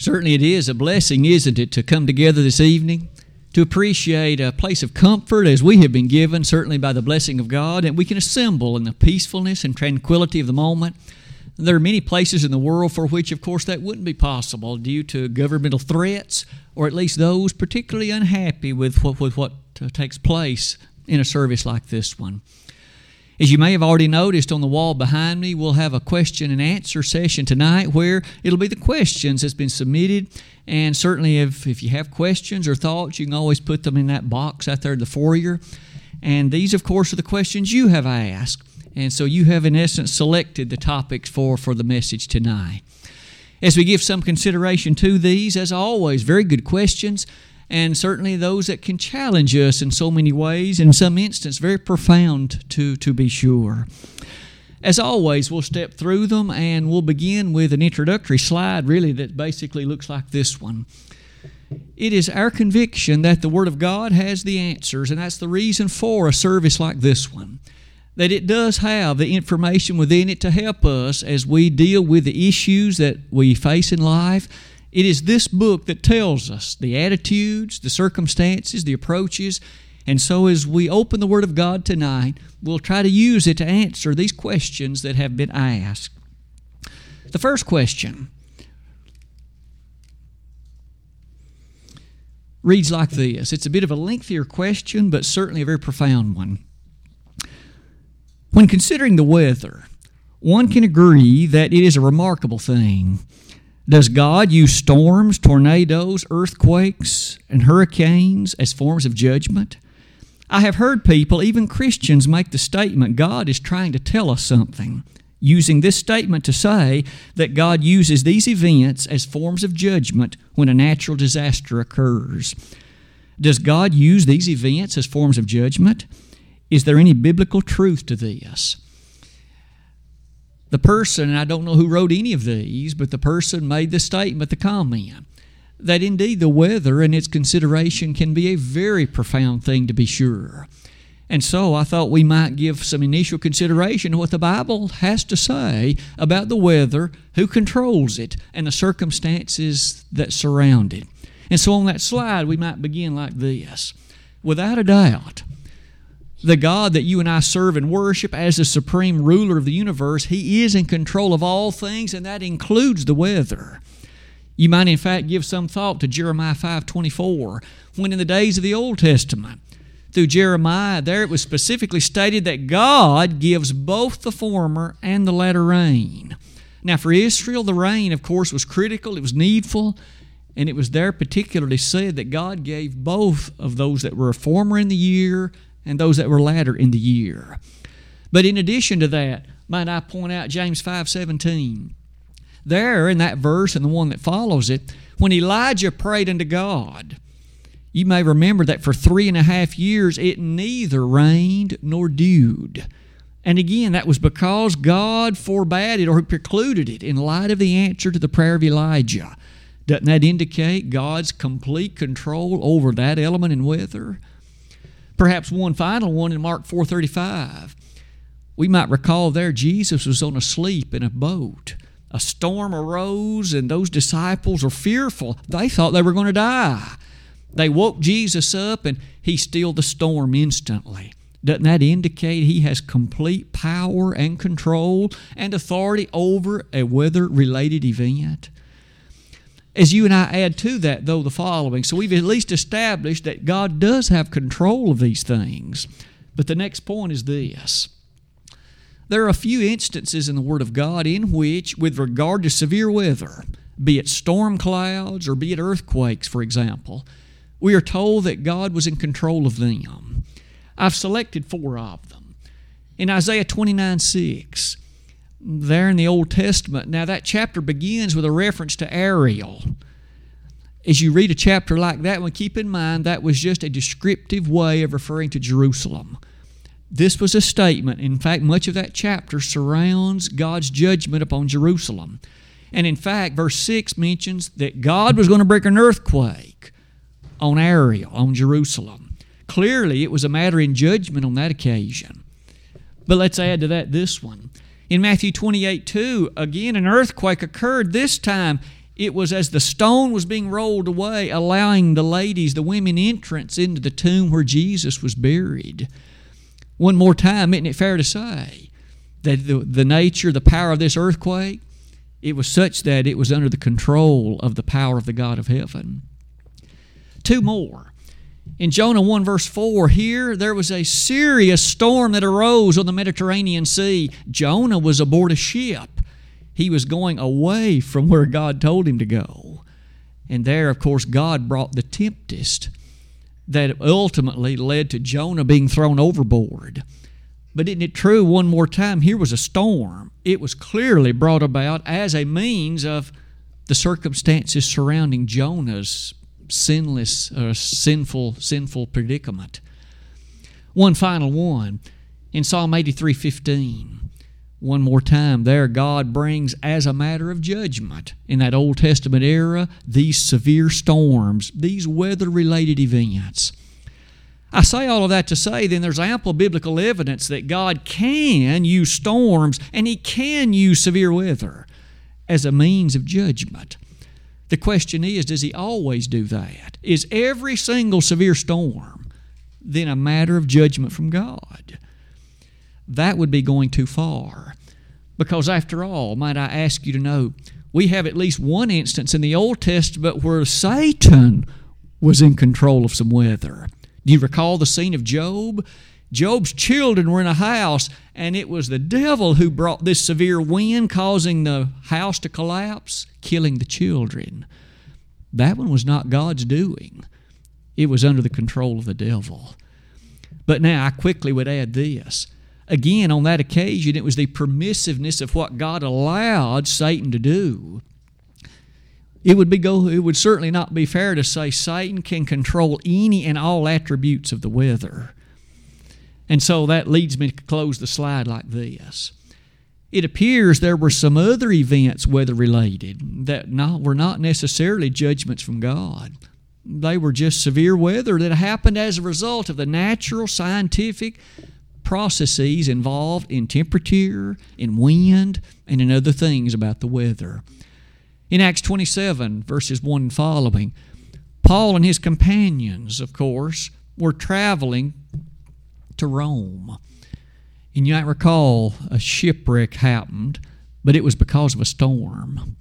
Certainly, it is a blessing, isn't it, to come together this evening to appreciate a place of comfort as we have been given, certainly by the blessing of God, and we can assemble in the peacefulness and tranquility of the moment. There are many places in the world for which, of course, that wouldn't be possible due to governmental threats, or at least those particularly unhappy with what, with what uh, takes place in a service like this one. As you may have already noticed on the wall behind me, we'll have a question and answer session tonight where it'll be the questions that's been submitted. And certainly, if, if you have questions or thoughts, you can always put them in that box out there in the foyer. And these, of course, are the questions you have asked. And so you have, in essence, selected the topics for, for the message tonight. As we give some consideration to these, as always, very good questions and certainly those that can challenge us in so many ways, in some instance, very profound to, to be sure. As always, we'll step through them and we'll begin with an introductory slide, really, that basically looks like this one. It is our conviction that the Word of God has the answers, and that's the reason for a service like this one. That it does have the information within it to help us as we deal with the issues that we face in life it is this book that tells us the attitudes, the circumstances, the approaches. And so, as we open the Word of God tonight, we'll try to use it to answer these questions that have been asked. The first question reads like this it's a bit of a lengthier question, but certainly a very profound one. When considering the weather, one can agree that it is a remarkable thing does God use storms, tornadoes, earthquakes, and hurricanes as forms of judgment? I have heard people, even Christians, make the statement God is trying to tell us something, using this statement to say that God uses these events as forms of judgment when a natural disaster occurs. Does God use these events as forms of judgment? Is there any biblical truth to this? The person, and I don't know who wrote any of these, but the person made the statement, the comment, that indeed the weather and its consideration can be a very profound thing to be sure. And so I thought we might give some initial consideration to what the Bible has to say about the weather, who controls it, and the circumstances that surround it. And so on that slide, we might begin like this Without a doubt, the God that you and I serve and worship as the supreme ruler of the universe, He is in control of all things, and that includes the weather. You might, in fact, give some thought to Jeremiah 5:24, when in the days of the Old Testament, through Jeremiah, there it was specifically stated that God gives both the former and the latter rain. Now, for Israel, the rain, of course, was critical, it was needful, and it was there particularly said that God gave both of those that were a former in the year and those that were latter in the year. But in addition to that, might I point out James 5:17. There in that verse and the one that follows it, when Elijah prayed unto God, you may remember that for three and a half years it neither rained nor dewed. And again, that was because God forbade it or precluded it in light of the answer to the prayer of Elijah. Doesn't that indicate God's complete control over that element in weather? Perhaps one final one in Mark 4:35. We might recall there Jesus was on a sleep in a boat. A storm arose and those disciples were fearful. They thought they were going to die. They woke Jesus up and he stilled the storm instantly. Doesn't that indicate he has complete power and control and authority over a weather related event? As you and I add to that, though, the following. So we've at least established that God does have control of these things. But the next point is this there are a few instances in the Word of God in which, with regard to severe weather, be it storm clouds or be it earthquakes, for example, we are told that God was in control of them. I've selected four of them. In Isaiah 29 6, there in the Old Testament. Now, that chapter begins with a reference to Ariel. As you read a chapter like that one, keep in mind that was just a descriptive way of referring to Jerusalem. This was a statement. In fact, much of that chapter surrounds God's judgment upon Jerusalem. And in fact, verse 6 mentions that God was going to bring an earthquake on Ariel, on Jerusalem. Clearly, it was a matter in judgment on that occasion. But let's add to that this one. In Matthew 28 2, again, an earthquake occurred. This time, It was as the stone was being rolled away, allowing the ladies, the women, entrance into the tomb where Jesus was buried. One more time, isn't it fair to say that the, the nature, the power of this earthquake, it was such that it was under the control of the power of the God of heaven. Two more. In Jonah 1, verse 4, here there was a serious storm that arose on the Mediterranean Sea. Jonah was aboard a ship. He was going away from where God told him to go. And there, of course, God brought the tempest that ultimately led to Jonah being thrown overboard. But isn't it true, one more time, here was a storm. It was clearly brought about as a means of the circumstances surrounding Jonah's sinless or sinful sinful predicament. One final one in Psalm 83:15. One more time there God brings as a matter of judgment in that Old Testament era these severe storms, these weather-related events. I say all of that to say then there's ample biblical evidence that God can use storms and He can use severe weather as a means of judgment. The question is, does he always do that? Is every single severe storm then a matter of judgment from God? That would be going too far. Because after all, might I ask you to know, we have at least one instance in the Old Testament where Satan was in control of some weather. Do you recall the scene of Job? Job's children were in a house, and it was the devil who brought this severe wind, causing the house to collapse, killing the children. That one was not God's doing, it was under the control of the devil. But now I quickly would add this. Again, on that occasion, it was the permissiveness of what God allowed Satan to do. It would, be go, it would certainly not be fair to say Satan can control any and all attributes of the weather. And so that leads me to close the slide like this. It appears there were some other events weather related that not, were not necessarily judgments from God. They were just severe weather that happened as a result of the natural scientific processes involved in temperature, in wind, and in other things about the weather. In Acts 27, verses 1 and following, Paul and his companions, of course, were traveling to Rome. And you might recall a shipwreck happened, but it was because of a storm.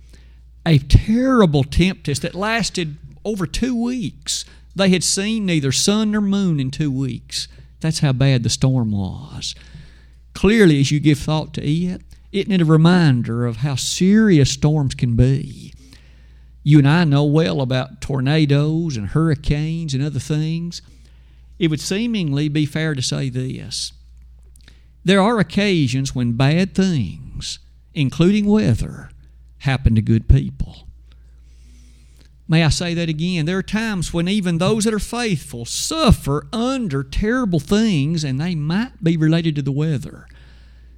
A terrible tempest that lasted over two weeks. They had seen neither sun nor moon in two weeks. That's how bad the storm was. Clearly, as you give thought to it, isn't it a reminder of how serious storms can be? You and I know well about tornadoes and hurricanes and other things it would seemingly be fair to say this there are occasions when bad things, including weather, happen to good people. May I say that again? There are times when even those that are faithful suffer under terrible things, and they might be related to the weather.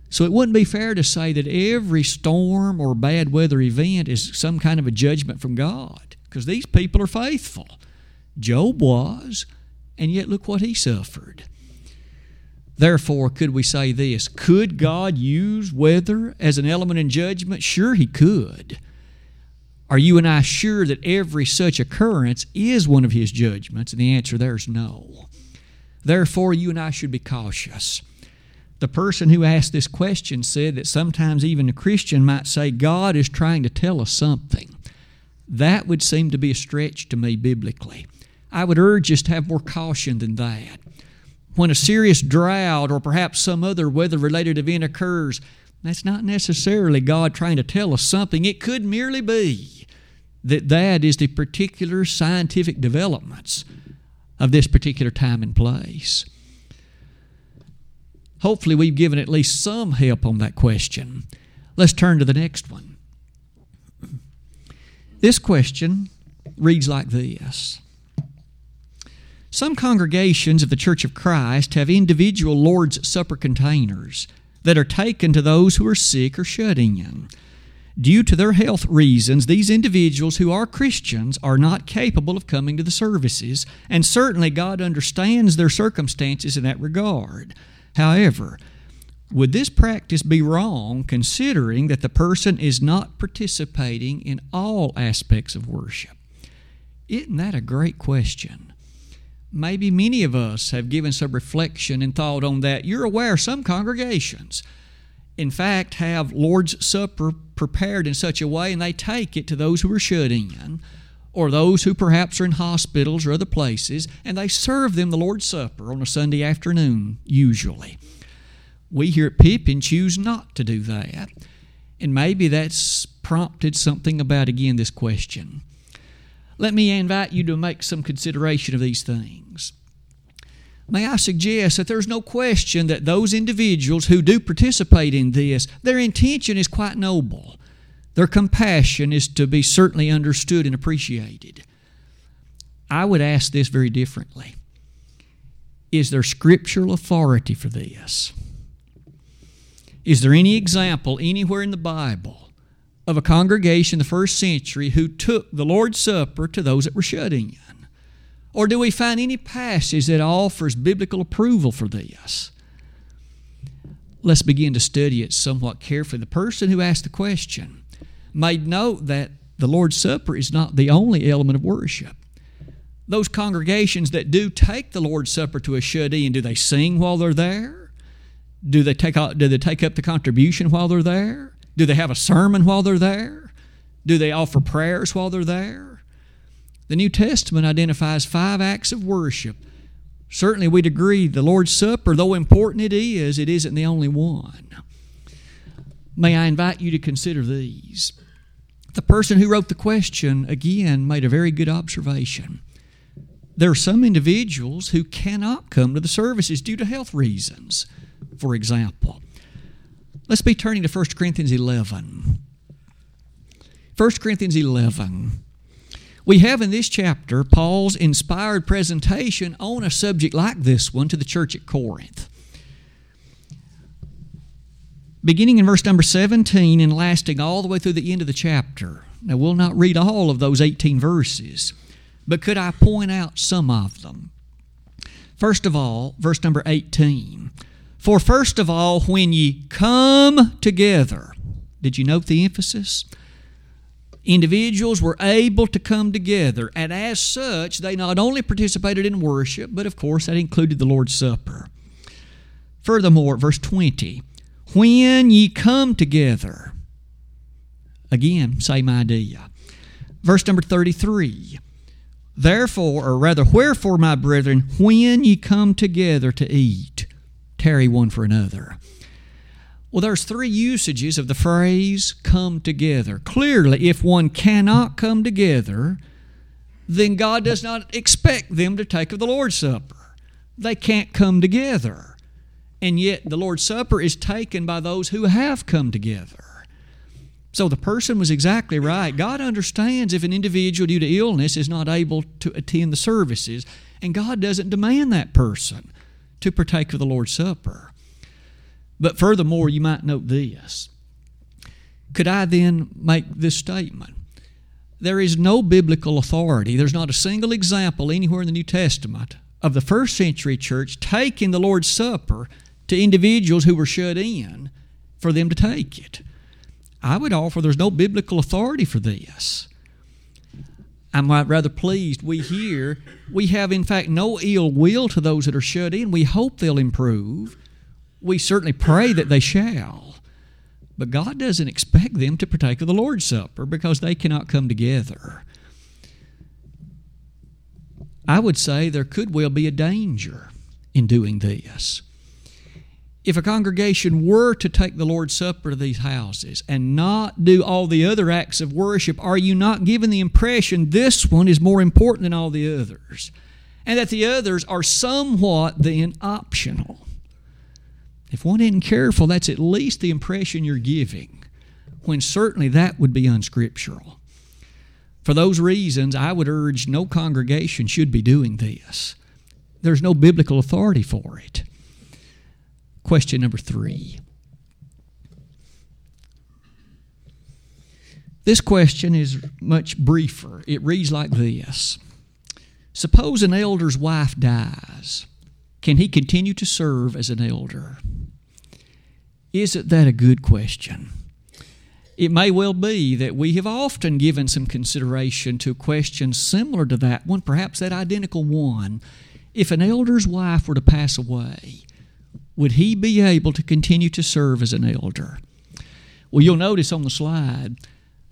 So it wouldn't be fair to say that every storm or bad weather event is some kind of a judgment from God, because these people are faithful. Job was, and yet look what he suffered. Therefore, could we say this? Could God use weather as an element in judgment? Sure, He could. Are you and I sure that every such occurrence is one of His judgments? And the answer there is no. Therefore, you and I should be cautious. The person who asked this question said that sometimes even a Christian might say, God is trying to tell us something. That would seem to be a stretch to me biblically. I would urge us to have more caution than that. When a serious drought or perhaps some other weather related event occurs, that's not necessarily God trying to tell us something. It could merely be that that is the particular scientific developments of this particular time and place. Hopefully, we've given at least some help on that question. Let's turn to the next one. This question reads like this some congregations of the Church of Christ have individual Lord's Supper containers that are taken to those who are sick or shut in. Due to their health reasons, these individuals who are Christians are not capable of coming to the services, and certainly God understands their circumstances in that regard. However, Would this practice be wrong considering that the person is not participating in all aspects of worship? Isn't that a great question? Maybe many of us have given some reflection and thought on that. You're aware some congregations, in fact, have Lord's Supper prepared in such a way and they take it to those who are shut in or those who perhaps are in hospitals or other places, and they serve them the Lord's Supper on a Sunday afternoon, usually. We here at Pippin choose not to do that. And maybe that's prompted something about, again, this question. Let me invite you to make some consideration of these things. May I suggest that there's no question that those individuals who do participate in this, their intention is quite noble. Their compassion is to be certainly understood and appreciated. I would ask this very differently Is there scriptural authority for this? Is there any example anywhere in the Bible of a congregation in the first century who took the Lord's Supper to those that were shut in? Or do we find any passage that offers biblical approval for this? Let's begin to study it somewhat carefully. The person who asked the question made note that the Lord's Supper is not the only element of worship. Those congregations that do take the Lord's Supper to a shut in, do they sing while they're there? Do they take do they take up the contribution while they're there? Do they have a sermon while they're there? Do they offer prayers while they're there? The New Testament identifies five acts of worship. Certainly, we'd agree the Lord's Supper, though important it is, it isn't the only one. May I invite you to consider these? The person who wrote the question, again, made a very good observation. There are some individuals who cannot come to the services due to health reasons for example. Let's be turning to 1 Corinthians 11. 1 Corinthians 11. We have in this chapter Paul's inspired presentation on a subject like this one to the church at Corinth. Beginning in verse number 17 and lasting all the way through the end of the chapter. Now, we'll not read all of those 18 verses, but could I point out some of them? First of all, verse number 18. For first of all, when ye come together, did you note the emphasis? Individuals were able to come together, and as such, they not only participated in worship, but of course, that included the Lord's Supper. Furthermore, verse 20, when ye come together, again, same idea. Verse number 33, therefore, or rather, wherefore, my brethren, when ye come together to eat, tarry one for another. Well, there's three usages of the phrase come together. Clearly, if one cannot come together, then God does not expect them to take of the Lord's Supper. They can't come together. And yet, the Lord's Supper is taken by those who have come together. So the person was exactly right. God understands if an individual, due to illness, is not able to attend the services, and God doesn't demand that person to partake of the Lord's Supper. But furthermore, you might note this. Could I then make this statement? There is no biblical authority, there's not a single example anywhere in the New Testament of the first century church taking the Lord's Supper to individuals who were shut in for them to take it. I would offer there's no biblical authority for this. I'm rather pleased we hear we have, in fact, no ill will to those that are shut in. We hope they'll improve. We certainly pray that they shall. But God doesn't expect them to partake of the Lord's Supper because they cannot come together. I would say there could well be a danger in doing this if a congregation were to take the Lord's Supper to these houses and not do all the other acts of worship, are you not given the impression this one is more important than all the others? And that the others are somewhat then optional? If one isn't careful, that's at least the impression you're giving, when certainly that would be unscriptural. For those reasons, I would urge no congregation should be doing this. There's no biblical authority for it. Question number three. This question is much briefer. It reads like this Suppose an elder's wife dies. Can he continue to serve as an elder? Isn't that a good question? It may well be that we have often given some consideration to questions similar to that one, perhaps that identical one. If an elder's wife were to pass away, would he be able to continue to serve as an elder? Well, you'll notice on the slide,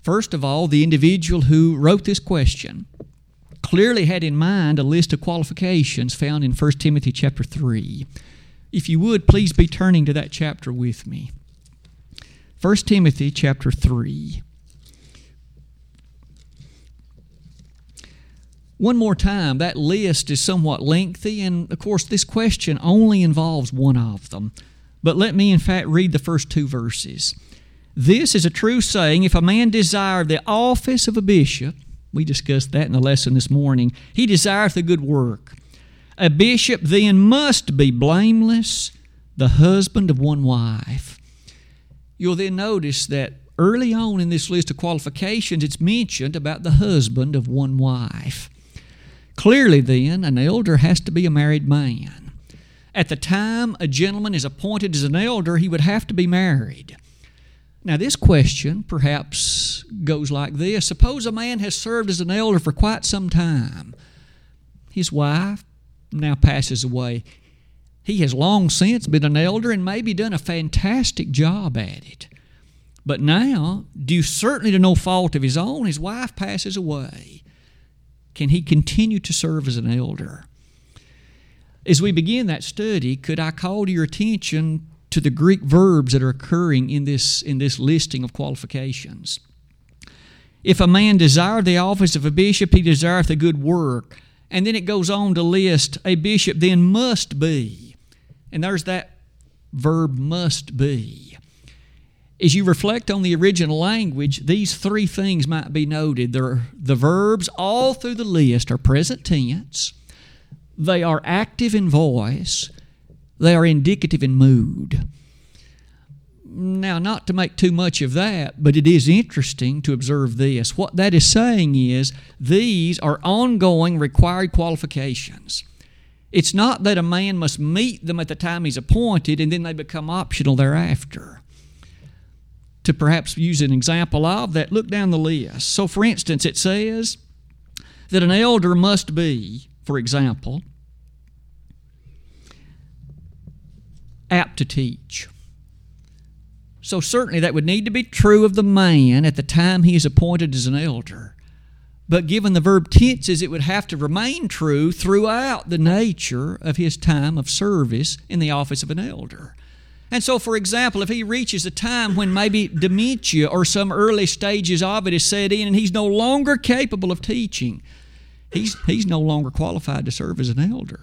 first of all, the individual who wrote this question clearly had in mind a list of qualifications found in 1 Timothy chapter 3. If you would, please be turning to that chapter with me. 1 Timothy chapter 3. One more time, that list is somewhat lengthy, and of course, this question only involves one of them. But let me, in fact, read the first two verses. This is a true saying if a man desire the office of a bishop, we discussed that in the lesson this morning, he desireth a good work. A bishop then must be blameless, the husband of one wife you'll then notice that early on in this list of qualifications, it's mentioned about the husband of one wife. Clearly, then, an elder has to be a married man. At the time a gentleman is appointed as an elder, he would have to be married. Now, this question perhaps goes like this Suppose a man has served as an elder for quite some time. His wife now passes away. He has long since been an elder and maybe done a fantastic job at it. But now, due certainly to no fault of his own, his wife passes away. Can he continue to serve as an elder? As we begin that study, could I call to your attention to the Greek verbs that are occurring in this, in this listing of qualifications? If a man desire the office of a bishop, he desireth a good work. And then it goes on to list a bishop then must be. And there's that verb must be. As you reflect on the original language, these three things might be noted. They're, the verbs all through the list are present tense, they are active in voice, they are indicative in mood. Now, not to make too much of that, but it is interesting to observe this. What that is saying is these are ongoing required qualifications. It's not that a man must meet them at the time he's appointed and then they become optional thereafter. To perhaps use an example of that, look down the list. So, for instance, it says that an elder must be, for example, apt to teach. So, certainly that would need to be true of the man at the time he is appointed as an elder. But given the verb tenses, it would have to remain true throughout the nature of his time of service in the office of an elder. And so, for example, if he reaches a time when maybe dementia or some early stages of it is set in and he's no longer capable of teaching, he's, he's no longer qualified to serve as an elder.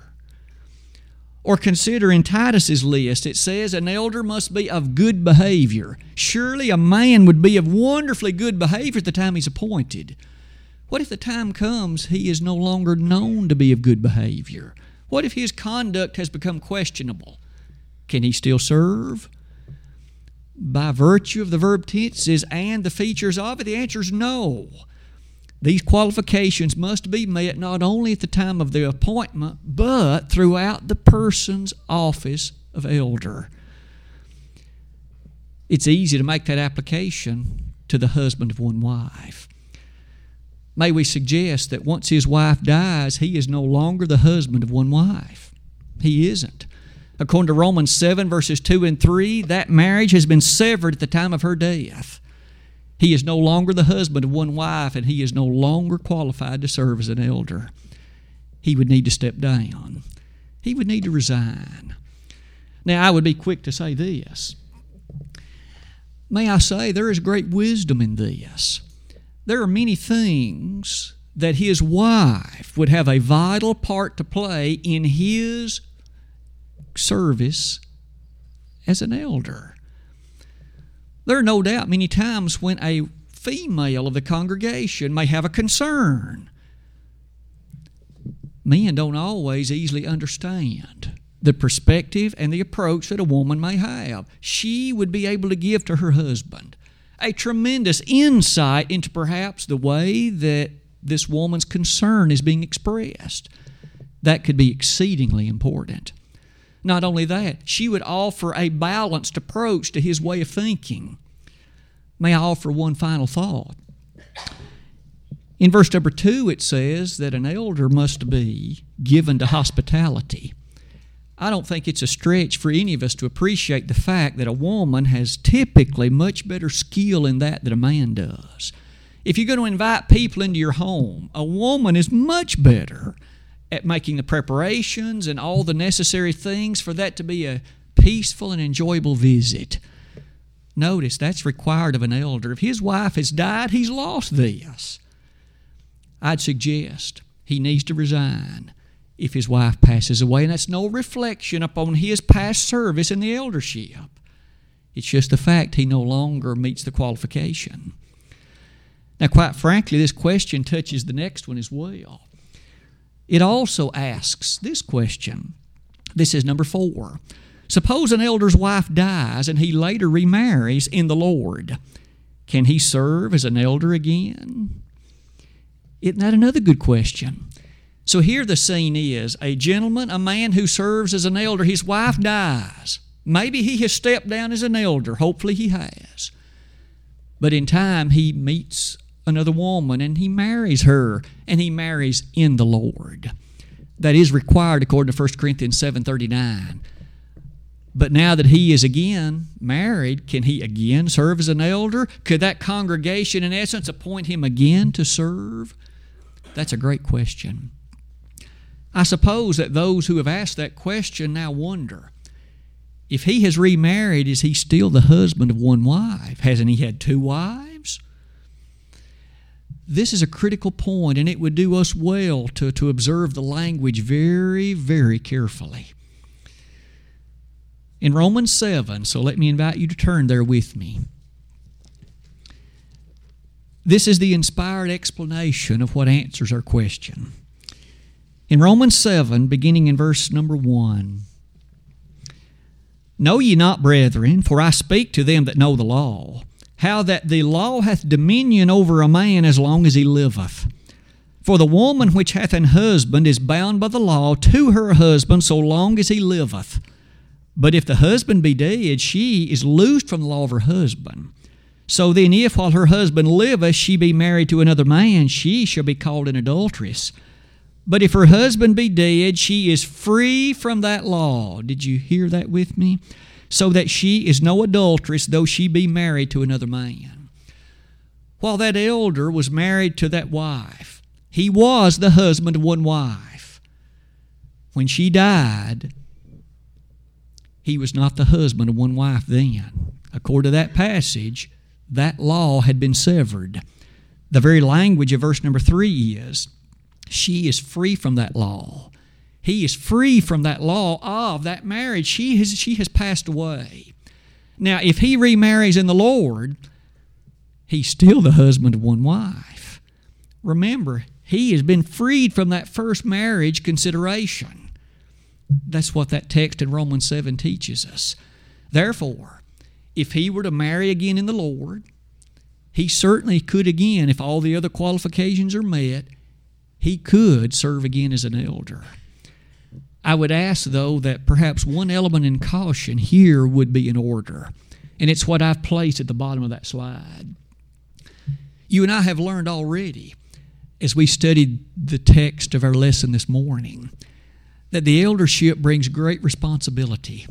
Or consider in Titus's list, it says an elder must be of good behavior. Surely a man would be of wonderfully good behavior at the time he's appointed. What if the time comes he is no longer known to be of good behavior? What if his conduct has become questionable? Can he still serve? By virtue of the verb tenses and the features of it, the answer is no. These qualifications must be met not only at the time of the appointment, but throughout the person's office of elder. It's easy to make that application to the husband of one wife may we suggest that once his wife dies, he is no longer the husband of one wife. He isn't. According to Romans 7, verses 2 and 3, that marriage has been severed at the time of her death. He is no longer the husband of one wife, and he is no longer qualified to serve as an elder. He would need to step down, he would need to resign. Now, I would be quick to say this. May I say, there is great wisdom in this there are many things that his wife would have a vital part to play in his service as an elder. There are no doubt many times when a female of the congregation may have a concern. Men don't always easily understand the perspective and the approach that a woman may have. She would be able to give to her husband a tremendous insight into perhaps the way that this woman's concern is being expressed. That could be exceedingly important. Not only that, she would offer a balanced approach to his way of thinking. May I offer one final thought? In verse number two, it says that an elder must be given to hospitality. I don't think it's a stretch for any of us to appreciate the fact that a woman has typically much better skill in that than a man does. If you're going to invite people into your home, a woman is much better at making the preparations and all the necessary things for that to be a peaceful and enjoyable visit. Notice that's required of an elder. If his wife has died, he's lost this. I'd suggest he needs to resign if his wife passes away, and that's no reflection upon his past service in the eldership. It's just the fact he no longer meets the qualification. Now, quite frankly, this question touches the next one as well. It also asks this question. This is number four. Suppose an elder's wife dies and he later remarries in the Lord. Can he serve as an elder again? Isn't that another good question? So here the scene is a gentleman, a man who serves as an elder, his wife dies. Maybe he has stepped down as an elder. Hopefully he has. But in time, he meets another woman and he marries her and he marries in the Lord. That is required according to 1 Corinthians 7:39. But now that he is again married, can he again serve as an elder? Could that congregation in essence appoint him again to serve? That's a great question. I suppose that those who have asked that question now wonder if he has remarried, is he still the husband of one wife? Hasn't he had two wives? This is a critical point, and it would do us well to, to observe the language very, very carefully. In Romans 7, so let me invite you to turn there with me. This is the inspired explanation of what answers our question. In Romans 7, beginning in verse number 1, Know ye not, brethren, for I speak to them that know the law, how that the law hath dominion over a man as long as he liveth. For the woman which hath an husband is bound by the law to her husband so long as he liveth. But if the husband be dead, she is loosed from the law of her husband. So then, if while her husband liveth she be married to another man, she shall be called an adulteress. But if her husband be dead, she is free from that law. Did you hear that with me? So that she is no adulteress, though she be married to another man. While that elder was married to that wife, he was the husband of one wife. When she died, he was not the husband of one wife then. According to that passage, that law had been severed. The very language of verse number three is she is free from that law. He is free from that law of that marriage. She has, she has passed away. Now, if he remarries in the Lord, he's still the husband of one wife. Remember, he has been freed from that first marriage consideration. That's what that text in Romans 7 teaches us. Therefore, if he were to marry again in the Lord, he certainly could again, if all the other qualifications are met, he could serve again as an elder. I would ask, though, that perhaps one element in caution here would be in order, and it's what I've placed at the bottom of that slide. You and I have learned already, as we studied the text of our lesson this morning, that the eldership brings great responsibility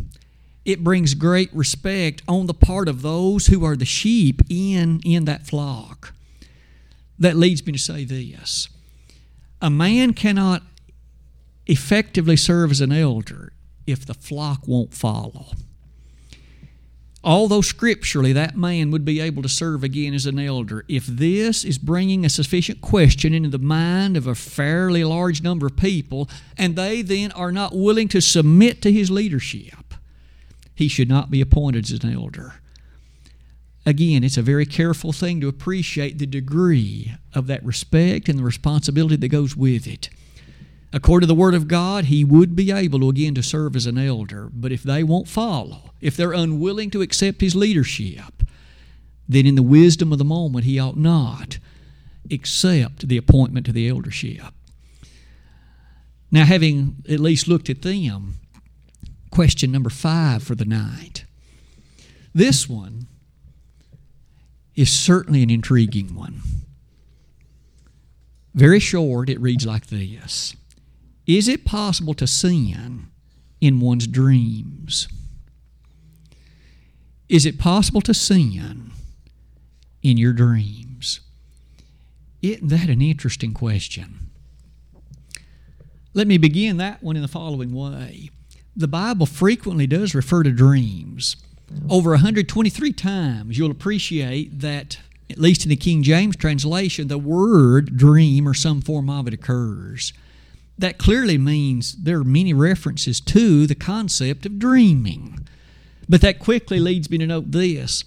it brings great respect on the part of those who are the sheep in, in that flock. That leads me to say this a man cannot effectively serve as an elder if the flock won't follow. Although scripturally that man would be able to serve again as an elder, if this is bringing a sufficient question into the mind of a fairly large number of people, and they then are not willing to submit to his leadership, he should not be appointed as an elder. Again, it's a very careful thing to appreciate the degree of that respect and the responsibility that goes with it. According to the Word of God, he would be able to again to serve as an elder, but if they won't follow, if they're unwilling to accept his leadership, then in the wisdom of the moment he ought not accept the appointment to the eldership. Now, having at least looked at them, question number five for the night. This one is certainly an intriguing one. Very short, it reads like this Is it possible to sin in one's dreams? Is it possible to sin in your dreams? Isn't that an interesting question? Let me begin that one in the following way. The Bible frequently does refer to dreams. Over 123 times, you'll appreciate that, at least in the King James translation, the word dream or some form of it occurs. That clearly means there are many references to the concept of dreaming. But that quickly leads me to note this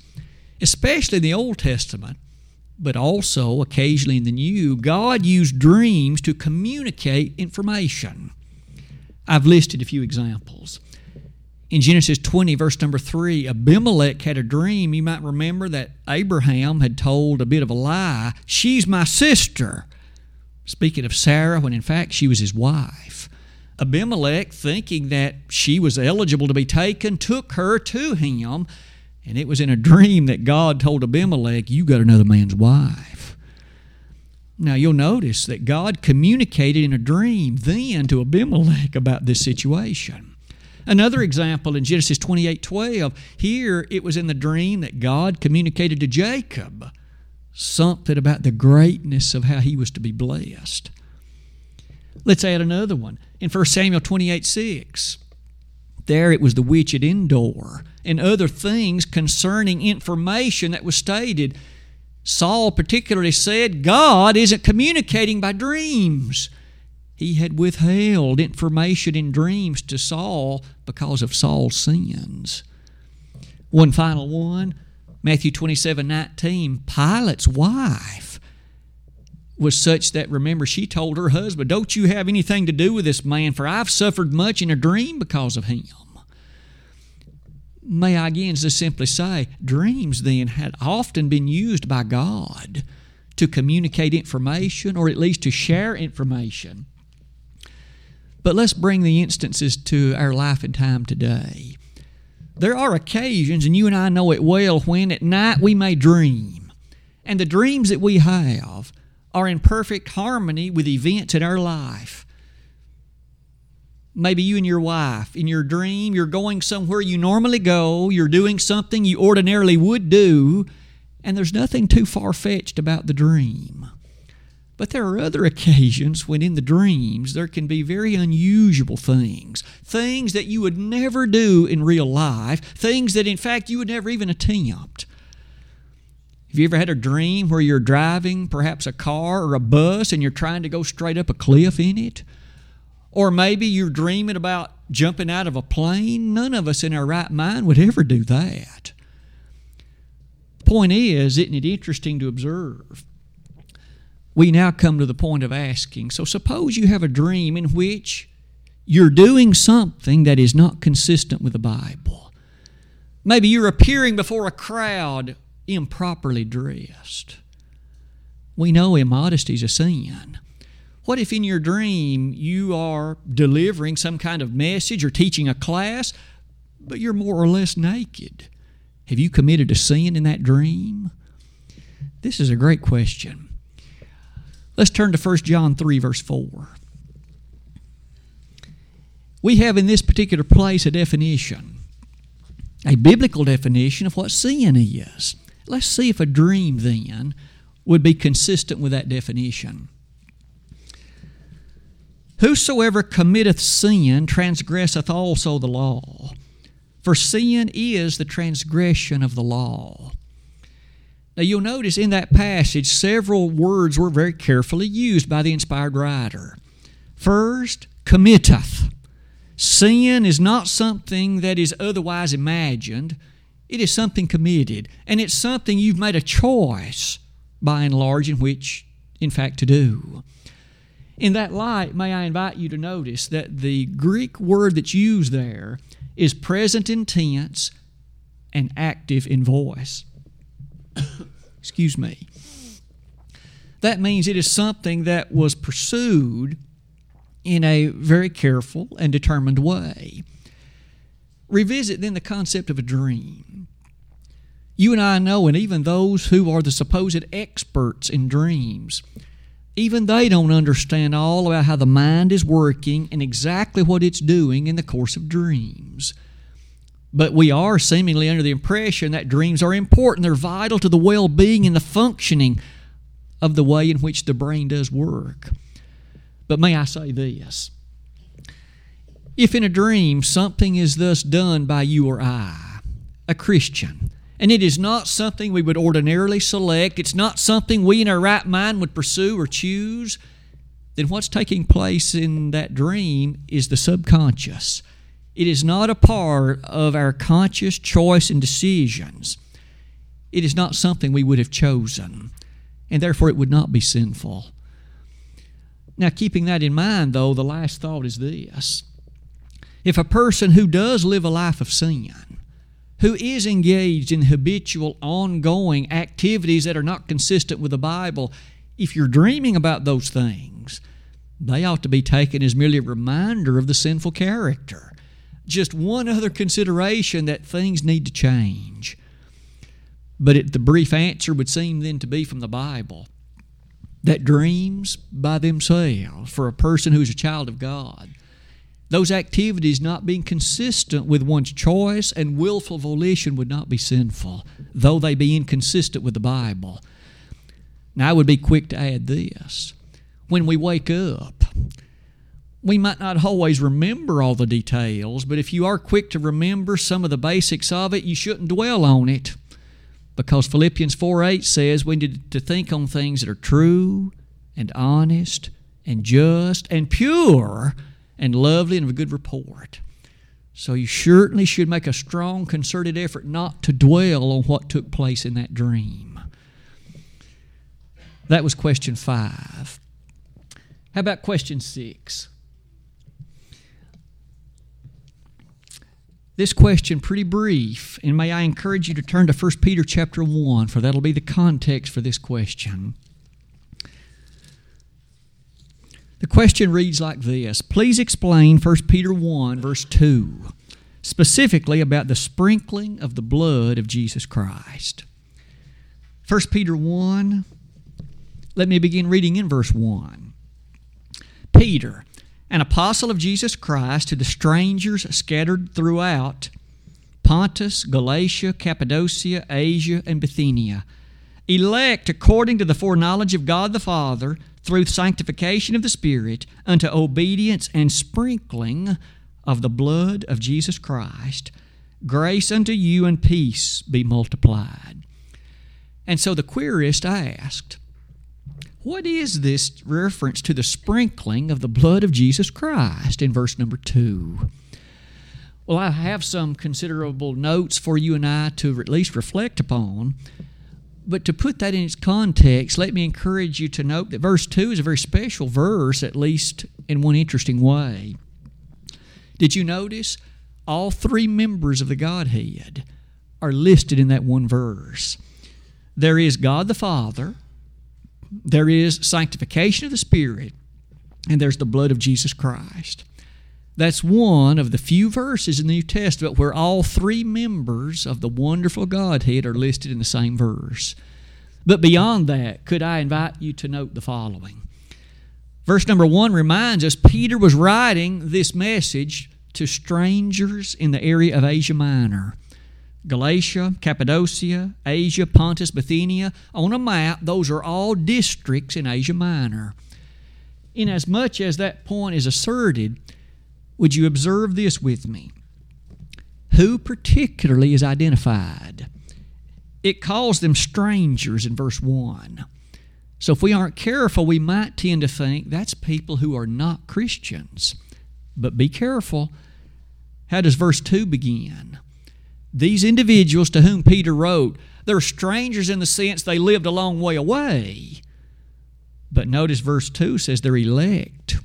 especially in the Old Testament, but also occasionally in the New, God used dreams to communicate information. I've listed a few examples. In Genesis 20, verse number 3, Abimelech had a dream. You might remember that Abraham had told a bit of a lie. She's my sister. Speaking of Sarah, when in fact she was his wife. Abimelech, thinking that she was eligible to be taken, took her to him. And it was in a dream that God told Abimelech, You got another man's wife. Now you'll notice that God communicated in a dream then to Abimelech about this situation. Another example in Genesis 28 12, here it was in the dream that God communicated to Jacob something about the greatness of how he was to be blessed. Let's add another one. In 1 Samuel 28 6, there it was the witch at Endor and other things concerning information that was stated. Saul particularly said, God isn't communicating by dreams. He had withheld information in dreams to Saul because of Saul's sins. One final one Matthew 27 19, Pilate's wife was such that, remember, she told her husband, Don't you have anything to do with this man, for I've suffered much in a dream because of him. May I again just simply say, dreams then had often been used by God to communicate information or at least to share information. But let's bring the instances to our life and time today. There are occasions, and you and I know it well, when at night we may dream. And the dreams that we have are in perfect harmony with events in our life. Maybe you and your wife, in your dream, you're going somewhere you normally go, you're doing something you ordinarily would do, and there's nothing too far fetched about the dream. But there are other occasions when in the dreams there can be very unusual things, things that you would never do in real life, things that in fact you would never even attempt. Have you ever had a dream where you're driving perhaps a car or a bus and you're trying to go straight up a cliff in it? Or maybe you're dreaming about jumping out of a plane? None of us in our right mind would ever do that. Point is, isn't it interesting to observe? We now come to the point of asking so, suppose you have a dream in which you're doing something that is not consistent with the Bible. Maybe you're appearing before a crowd improperly dressed. We know immodesty is a sin. What if in your dream you are delivering some kind of message or teaching a class, but you're more or less naked? Have you committed a sin in that dream? This is a great question. Let's turn to 1 John 3, verse 4. We have in this particular place a definition, a biblical definition of what sin is. Let's see if a dream then would be consistent with that definition. Whosoever committeth sin transgresseth also the law, for sin is the transgression of the law. Now, you'll notice in that passage, several words were very carefully used by the inspired writer. First, committeth. Sin is not something that is otherwise imagined, it is something committed. And it's something you've made a choice, by and large, in which, in fact, to do. In that light, may I invite you to notice that the Greek word that's used there is present in tense and active in voice. Excuse me. That means it is something that was pursued in a very careful and determined way. Revisit then the concept of a dream. You and I know, and even those who are the supposed experts in dreams, even they don't understand all about how the mind is working and exactly what it's doing in the course of dreams. But we are seemingly under the impression that dreams are important, they're vital to the well being and the functioning of the way in which the brain does work. But may I say this? If in a dream something is thus done by you or I, a Christian, and it is not something we would ordinarily select, it's not something we in our right mind would pursue or choose, then what's taking place in that dream is the subconscious. It is not a part of our conscious choice and decisions. It is not something we would have chosen, and therefore it would not be sinful. Now, keeping that in mind, though, the last thought is this. If a person who does live a life of sin, who is engaged in habitual, ongoing activities that are not consistent with the Bible, if you're dreaming about those things, they ought to be taken as merely a reminder of the sinful character. Just one other consideration that things need to change. But it, the brief answer would seem then to be from the Bible that dreams by themselves, for a person who's a child of God, those activities not being consistent with one's choice and willful volition would not be sinful, though they be inconsistent with the Bible. Now, I would be quick to add this. When we wake up, we might not always remember all the details, but if you are quick to remember some of the basics of it, you shouldn't dwell on it. Because Philippians 4 8 says we need to think on things that are true and honest and just and pure and lovely and of a good report. So you certainly should make a strong, concerted effort not to dwell on what took place in that dream. That was question five. How about question six? This question pretty brief, and may I encourage you to turn to 1 Peter chapter 1, for that'll be the context for this question. The question reads like this Please explain 1 Peter 1, verse 2, specifically about the sprinkling of the blood of Jesus Christ. 1 Peter 1, let me begin reading in verse 1. Peter, an apostle of Jesus Christ to the strangers scattered throughout Pontus, Galatia, Cappadocia, Asia, and Bithynia, elect according to the foreknowledge of God the Father through sanctification of the Spirit unto obedience and sprinkling of the blood of Jesus Christ, grace unto you and peace be multiplied. And so the querist asked, What is this reference to the sprinkling of the blood of Jesus Christ in verse number 2? Well, I have some considerable notes for you and I to at least reflect upon. But to put that in its context, let me encourage you to note that verse 2 is a very special verse, at least in one interesting way. Did you notice? All three members of the Godhead are listed in that one verse. There is God the Father, there is sanctification of the Spirit, and there's the blood of Jesus Christ. That's one of the few verses in the New Testament where all three members of the wonderful Godhead are listed in the same verse. But beyond that, could I invite you to note the following? Verse number one reminds us Peter was writing this message to strangers in the area of Asia Minor. Galatia, Cappadocia, Asia, Pontus, Bithynia. On a map, those are all districts in Asia Minor. Inasmuch as that point is asserted, would you observe this with me? Who particularly is identified? It calls them strangers in verse 1. So if we aren't careful, we might tend to think that's people who are not Christians. But be careful. How does verse 2 begin? These individuals to whom Peter wrote, they're strangers in the sense they lived a long way away. But notice verse 2 says they're elect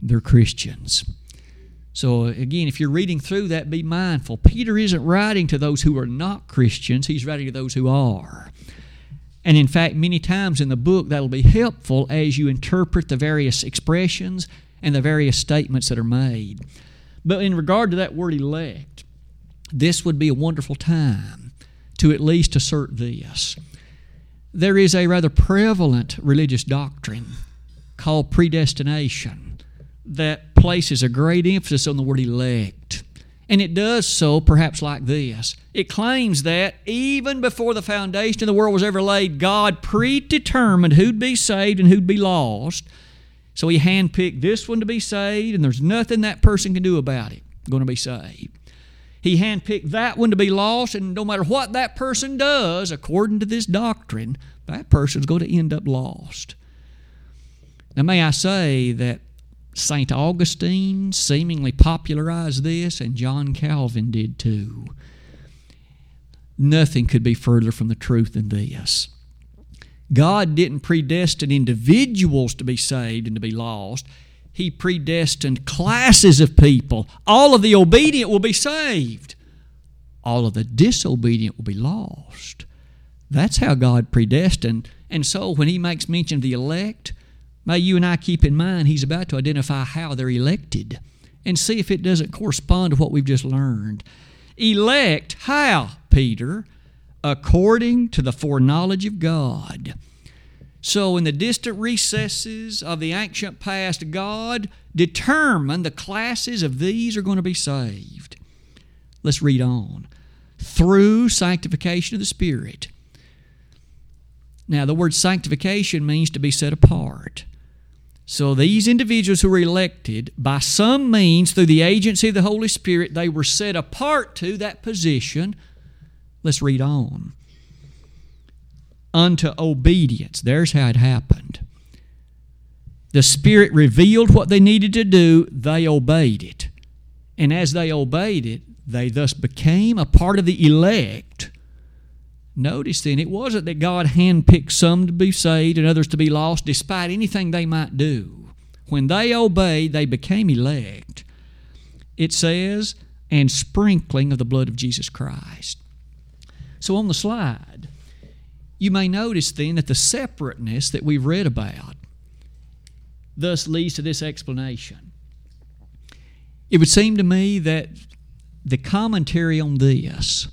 they're Christians. So, again, if you're reading through that, be mindful. Peter isn't writing to those who are not Christians, he's writing to those who are. And in fact, many times in the book, that'll be helpful as you interpret the various expressions and the various statements that are made. But in regard to that word elect, this would be a wonderful time to at least assert this. There is a rather prevalent religious doctrine called predestination that places a great emphasis on the word elect. And it does so perhaps like this it claims that even before the foundation of the world was ever laid, God predetermined who'd be saved and who'd be lost. So He handpicked this one to be saved, and there's nothing that person can do about it, going to be saved. He handpicked that one to be lost, and no matter what that person does, according to this doctrine, that person's going to end up lost. Now, may I say that St. Augustine seemingly popularized this, and John Calvin did too. Nothing could be further from the truth than this. God didn't predestine individuals to be saved and to be lost. He predestined classes of people. All of the obedient will be saved, all of the disobedient will be lost. That's how God predestined. And so when He makes mention of the elect, May you and I keep in mind he's about to identify how they're elected and see if it doesn't correspond to what we've just learned. Elect how, Peter? According to the foreknowledge of God. So, in the distant recesses of the ancient past, God determined the classes of these are going to be saved. Let's read on. Through sanctification of the Spirit. Now, the word sanctification means to be set apart. So these individuals who were elected, by some means, through the agency of the Holy Spirit, they were set apart to that position. Let's read on. Unto obedience. There's how it happened. The Spirit revealed what they needed to do, they obeyed it. And as they obeyed it, they thus became a part of the elect Notice then, it wasn't that God handpicked some to be saved and others to be lost, despite anything they might do. When they obeyed, they became elect. It says, and sprinkling of the blood of Jesus Christ. So on the slide, you may notice then that the separateness that we've read about thus leads to this explanation. It would seem to me that the commentary on this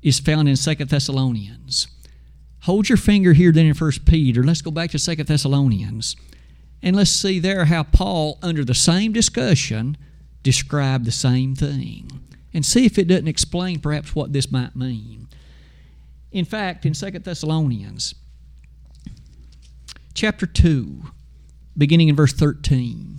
is found in Second Thessalonians. Hold your finger here then in First Peter. Let's go back to Second Thessalonians. And let's see there how Paul, under the same discussion, described the same thing. And see if it doesn't explain perhaps what this might mean. In fact, in Second Thessalonians, chapter 2, beginning in verse 13.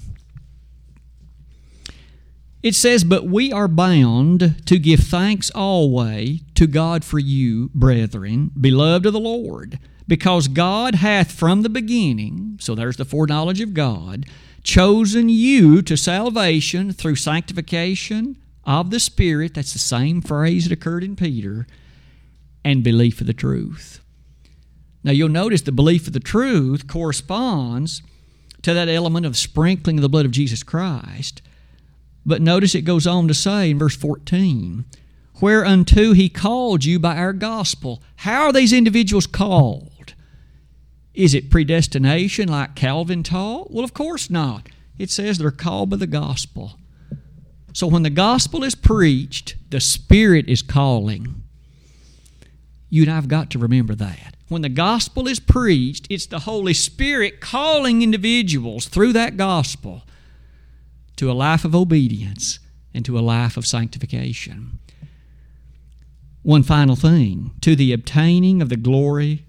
It says, But we are bound to give thanks always to God for you, brethren, beloved of the Lord, because God hath from the beginning, so there's the foreknowledge of God, chosen you to salvation through sanctification of the Spirit. That's the same phrase that occurred in Peter, and belief of the truth. Now you'll notice the belief of the truth corresponds to that element of sprinkling of the blood of Jesus Christ but notice it goes on to say in verse 14, whereunto he called you by our gospel. How are these individuals called? Is it predestination like Calvin taught? Well, of course not. It says they're called by the gospel. So when the gospel is preached, the Spirit is calling. You and I have got to remember that. When the gospel is preached, it's the Holy Spirit calling individuals through that gospel to a life of obedience and to a life of sanctification. One final thing to the obtaining of the glory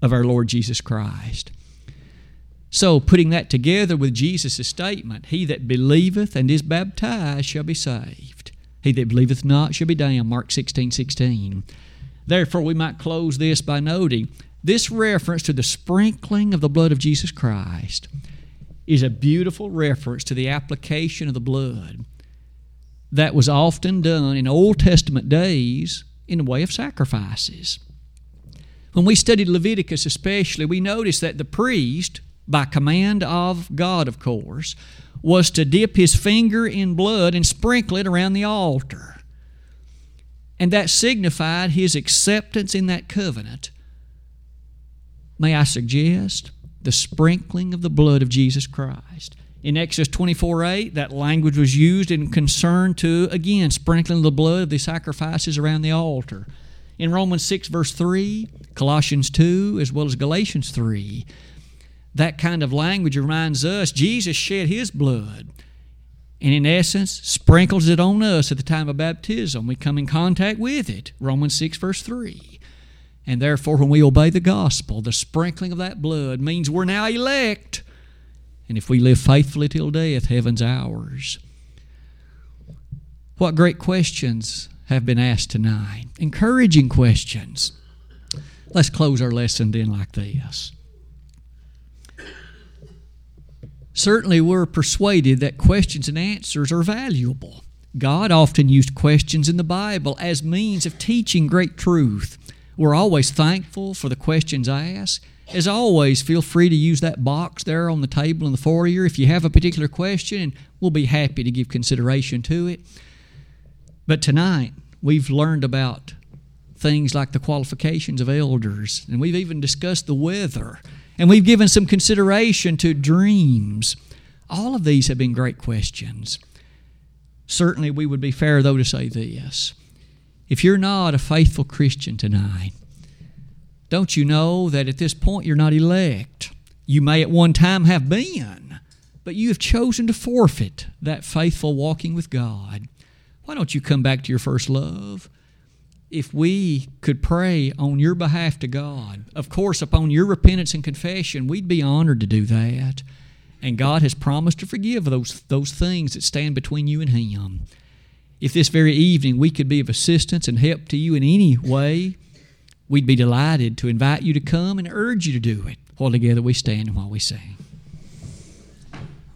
of our Lord Jesus Christ. So, putting that together with Jesus' statement, He that believeth and is baptized shall be saved. He that believeth not shall be damned. Mark 16 16. Therefore, we might close this by noting this reference to the sprinkling of the blood of Jesus Christ is a beautiful reference to the application of the blood that was often done in Old Testament days in the way of sacrifices. When we studied Leviticus, especially, we noticed that the priest, by command of God, of course, was to dip his finger in blood and sprinkle it around the altar. And that signified his acceptance in that covenant. May I suggest the sprinkling of the blood of Jesus Christ In Exodus 24 8, that language was used in concern to, again, sprinkling the blood of the sacrifices around the altar. In Romans 6, verse 3, Colossians 2, as well as Galatians 3, that kind of language reminds us Jesus shed his blood and in essence sprinkles it on us at the time of baptism. We come in contact with it. Romans 6, verse 3. And therefore, when we obey the gospel, the sprinkling of that blood means we're now elect. And if we live faithfully till death, heaven's ours. What great questions have been asked tonight. Encouraging questions. Let's close our lesson then like this. Certainly, we're persuaded that questions and answers are valuable. God often used questions in the Bible as means of teaching great truth. We're always thankful for the questions asked. As always, feel free to use that box there on the table in the foyer if you have a particular question, and we'll be happy to give consideration to it. But tonight, we've learned about things like the qualifications of elders, and we've even discussed the weather and we've given some consideration to dreams. All of these have been great questions. Certainly, we would be fair, though, to say this. If you're not a faithful Christian tonight, don't you know that at this point you're not elect? You may at one time have been, but you have chosen to forfeit that faithful walking with God. Why don't you come back to your first love? If we could pray on your behalf to God, of course, upon your repentance and confession, we'd be honored to do that. And God has promised to forgive those, those things that stand between you and Him. If this very evening we could be of assistance and help to you in any way, we'd be delighted to invite you to come and urge you to do it while together we stand and while we sing.